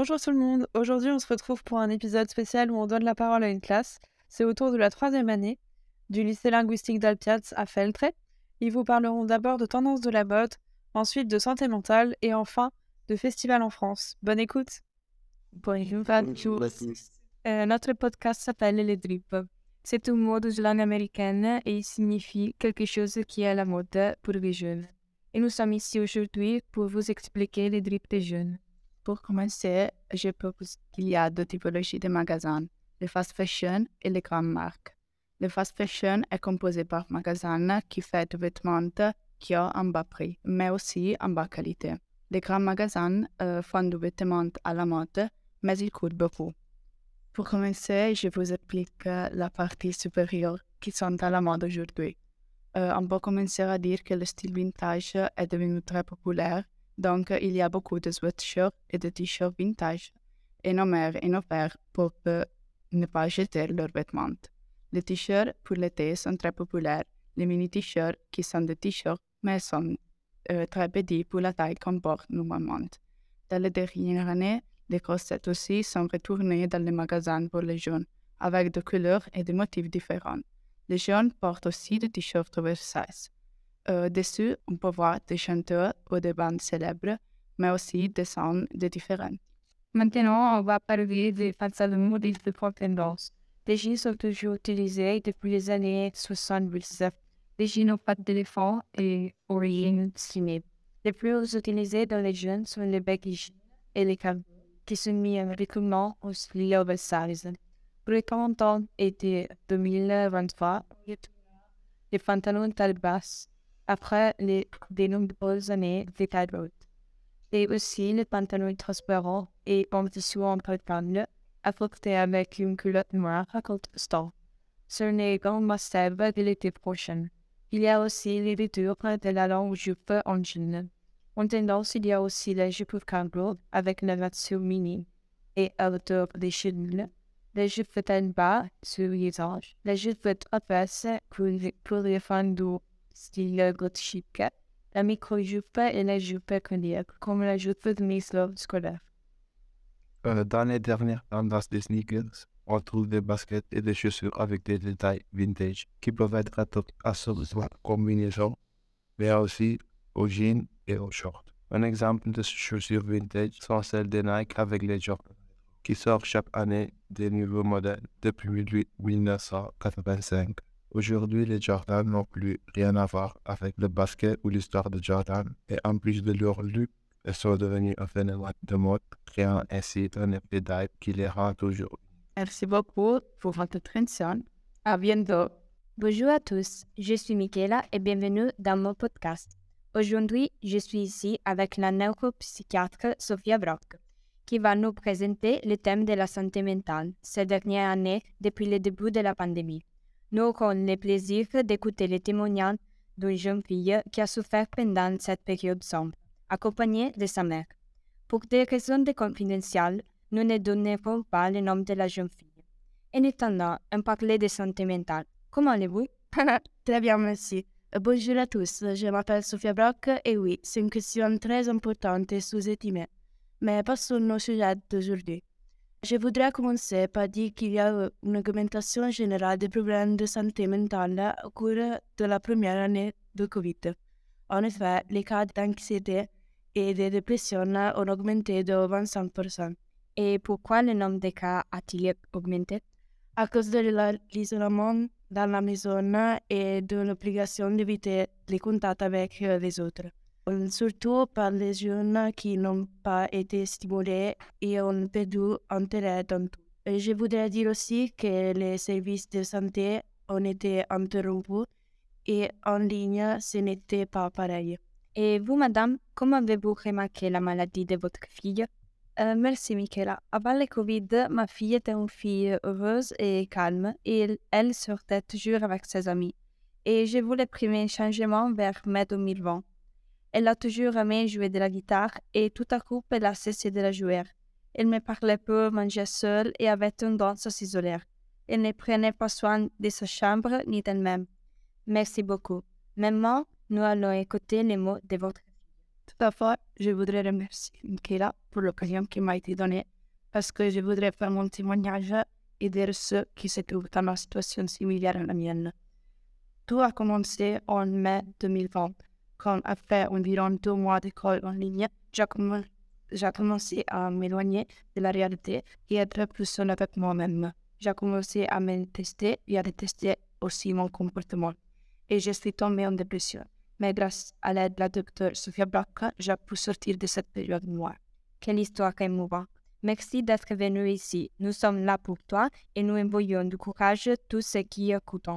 Bonjour tout le monde, aujourd'hui on se retrouve pour un épisode spécial où on donne la parole à une classe. C'est autour de la troisième année du lycée linguistique d'Alpiaz à Feltre. Ils vous parleront d'abord de tendances de la mode, ensuite de santé mentale et enfin de festivals en France. Bonne écoute Bonjour à tous. Euh, notre podcast s'appelle Les Drip. C'est un mot de langue américaine et il signifie quelque chose qui est à la mode pour les jeunes. Et nous sommes ici aujourd'hui pour vous expliquer les drips des jeunes. Pour commencer, je propose qu'il y a deux typologies de magasins, le fast fashion et les grandes marques. Le fast fashion est composé par magasins qui font des vêtements qui ont un bas prix, mais aussi en bas qualité. Les grands magasins euh, font des vêtements à la mode, mais ils coûtent beaucoup. Pour commencer, je vous explique la partie supérieure qui sont à la mode aujourd'hui. Euh, on peut commencer à dire que le style vintage est devenu très populaire donc, il y a beaucoup de sweatshirts et de t-shirts vintage et nos mères et nos pères peuvent ne pas jeter leurs vêtements. Les t-shirts pour l'été sont très populaires. Les mini t-shirts qui sont des t-shirts mais sont euh, très petits pour la taille qu'on porte normalement. Dans les dernières années, les corsettes aussi sont retournées dans les magasins pour les jeunes, avec des couleurs et des motifs différents. Les jeunes portent aussi des t-shirts oversize. Euh, dessus, on peut voir des chanteurs ou des bandes célèbres, mais aussi des sons de différents. Maintenant, on va parler des pantalons de différentes tendances. Les jeans sont toujours utilisés depuis les années 70. Les jeans n'ont pas d'éléphant et origine skinny. Les plus utilisés dans les jeunes sont les baggy et les carbons, qui sont mis en recrutement au oversize. Pour les 40 ans et 2023, les pantalons taille basse après les, nombreuses années de taille Et aussi les pantalons transparents et en tissu en palpable, apportés avec une culotte noire à contrestant. Ce n'est grand must-have de l'été prochain. Il y a aussi les retours de la longue jupe en jean. En tendance, il y a aussi les jupes cargo avec une version mini et à hauteur des chenilles, les jupes taille bas sur les anges, les jupes trapèzes pour, pour les fans du style gothique, la micro-jupe et la jupe cardiaque, comme la jupe de mislov scolaire. Euh, dans les dernières tendances des sneakers, on trouve des baskets et des chaussures avec des détails vintage qui peuvent être associés à combinaison, mais aussi aux jeans et aux shorts. Un exemple de chaussures vintage sont celles des Nike avec les Jordan, qui sortent chaque année des nouveaux modèles depuis 1985. Aujourd'hui, les Jordan n'ont plus rien à voir avec le basket ou l'histoire de Jordan, et en plus de leur look, elles sont devenues un phénomène de mode, créant ainsi un effet d'hype qui les rend toujours. Merci beaucoup pour votre attention. À bientôt. Bonjour à tous, je suis Michaela et bienvenue dans mon podcast. Aujourd'hui, je suis ici avec la neuropsychiatre Sophia Brock, qui va nous présenter le thème de la santé mentale ces dernières années depuis le début de la pandémie. Nous aurons le plaisir d'écouter les témoignages d'une jeune fille qui a souffert pendant cette période sombre, accompagnée de sa mère. Pour des raisons de confidentielles, nous ne donnerons pas le nom de la jeune fille. En attendant, on parlait de santé. Comment allez-vous? Très bien, merci. Bonjour à tous, je m'appelle Sophia Brock et oui, c'est une question très importante et sous-estimée. Mais passons au sujet d'aujourd'hui. Je voudrais commencer par dire qu'il y a une augmentation générale des problèmes de santé mentale au cours de la première année de Covid. En effet, les cas d'anxiété et de dépression ont augmenté de 25%. Et pourquoi le nombre de cas a-t-il augmenté À cause de l'isolement dans la maison et de l'obligation d'éviter les contacts avec les autres surtout par les jeunes qui n'ont pas été stimulés et ont perdu intérêt dans tout. Et je voudrais dire aussi que les services de santé ont été interrompus et en ligne, ce n'était pas pareil. Et vous, madame, comment avez-vous remarqué la maladie de votre fille? Euh, Merci, Michaela. Avant le Covid, ma fille était une fille heureuse et calme et elle sortait toujours avec ses amis. Et je voulais primer un changement vers mai 2020. Elle a toujours aimé jouer de la guitare et tout à coup, elle a cessé de la jouer. Elle me parlait peu, mangeait seule et avait tendance à s'isoler. Elle ne prenait pas soin de sa chambre ni d'elle-même. Merci beaucoup. Maintenant, nous allons écouter les mots de votre fille. Tout à fait, je voudrais remercier Michaela pour l'occasion qui m'a été donnée parce que je voudrais faire mon témoignage et aider ceux qui se trouvent dans une situation similaire à la mienne. Tout a commencé en mai 2020, quand après environ deux mois d'école en ligne, j'ai commen- j'ai commencé à m'éloigner de la réalité et être plus seul avec moi-même. J'ai commencé à me tester et à détester aussi mon comportement. Et je suis tombée en dépression. Mais grâce à l'aide de la docteure Sofia Bracca, j'ai pu sortir de cette période noire. Quelle histoire émouvante. Merci d'être venu ici. Nous sommes là pour toi et nous envoyons du courage à tous ceux qui écoutent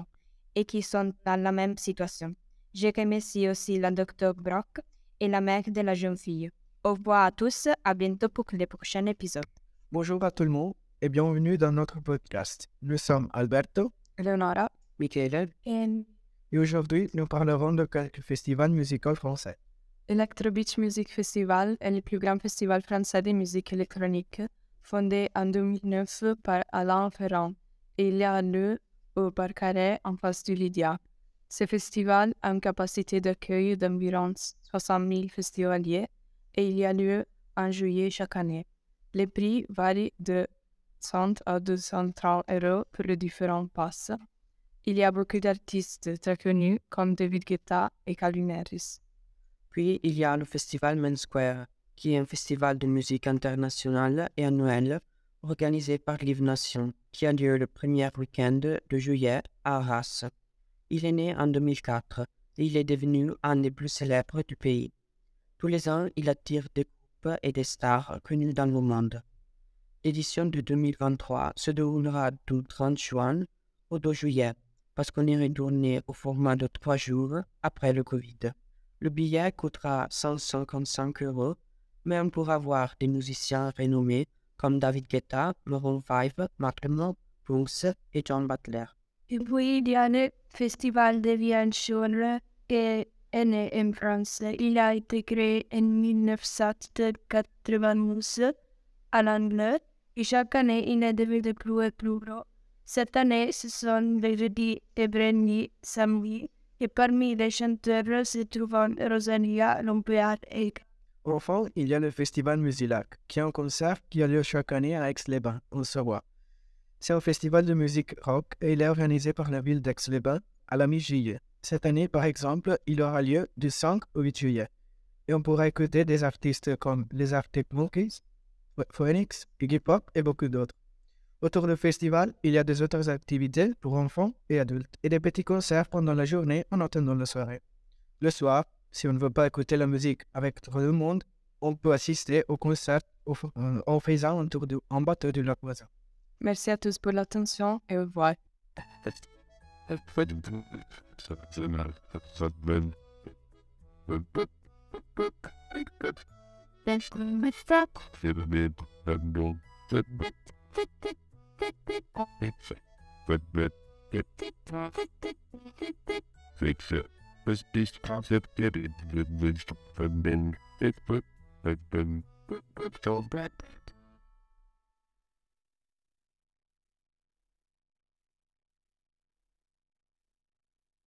et qui sont dans la même situation. Je remercie aussi la docteure Brock et la mère de la jeune fille. Au revoir à tous, à bientôt pour le prochain épisode. Bonjour à tout le monde et bienvenue dans notre podcast. Nous sommes Alberto Eleonora, Michele Et et aujourd'hui nous parlerons de quelques festivals musicaux français. Electro Beach Music Festival est le plus grand festival français de musique électronique, fondé en 2009 par Alain Ferrand, et il a lieu au Bar Carré en face du Lydia. Ce festival a une capacité d'accueil d'environ 60 000 festivaliers et il y a lieu en juillet chaque année. Les prix varient de 100 à 230 euros pour les différents passes. Il y a beaucoup d'artistes très connus comme David Guetta et Calvin. Puis il y a le festival Main Square, qui est un festival de musique internationale et annuel organisé par Live Nation, qui a lieu le premier week-end de juillet à Arras. Il est né en 2004 et il est devenu un des plus célèbres du pays. Tous les ans, il attire des groupes et des stars connus dans le monde. L'édition de 2023 se déroulera du 30 juin au 2 juillet, parce qu'on est retourné au format de trois jours après le Covid. Le billet coûtera 155 euros, mais on pourra voir des musiciens renommés comme David Guetta, Maroon 5, Macklemore, Prince et John Butler. Et il y a le Festival de Vienne qui est né en France. Il a été créé en 1991 à l'anglais et chaque année, il est devenu de plus et plus gros. Cette année, ce sont les jeudis et vendredis, samedi, et parmi les chanteurs se trouvent Rosalia, Lombard et Enfin, il y a le festival Musilac, qui est un concert qui a lieu chaque année à Aix-les-Bains, en Savoie. C'est un festival de musique rock et il est organisé par la ville d'Aix-les-Bains à la mi-juillet. Cette année, par exemple, il aura lieu du 5 au 8 juillet. Et on pourra écouter des artistes comme les Arctic Monkeys, Phoenix, Iggy Pop et beaucoup d'autres. Autour du festival, il y a des autres activités pour enfants et adultes et des petits concerts pendant la journée en attendant la soirée. Le soir, si on ne veut pas écouter la musique avec trop de monde, on peut assister au concert en faisant un tour en bateau du lac voisin. Merci à tous pour l'attention et au revoir.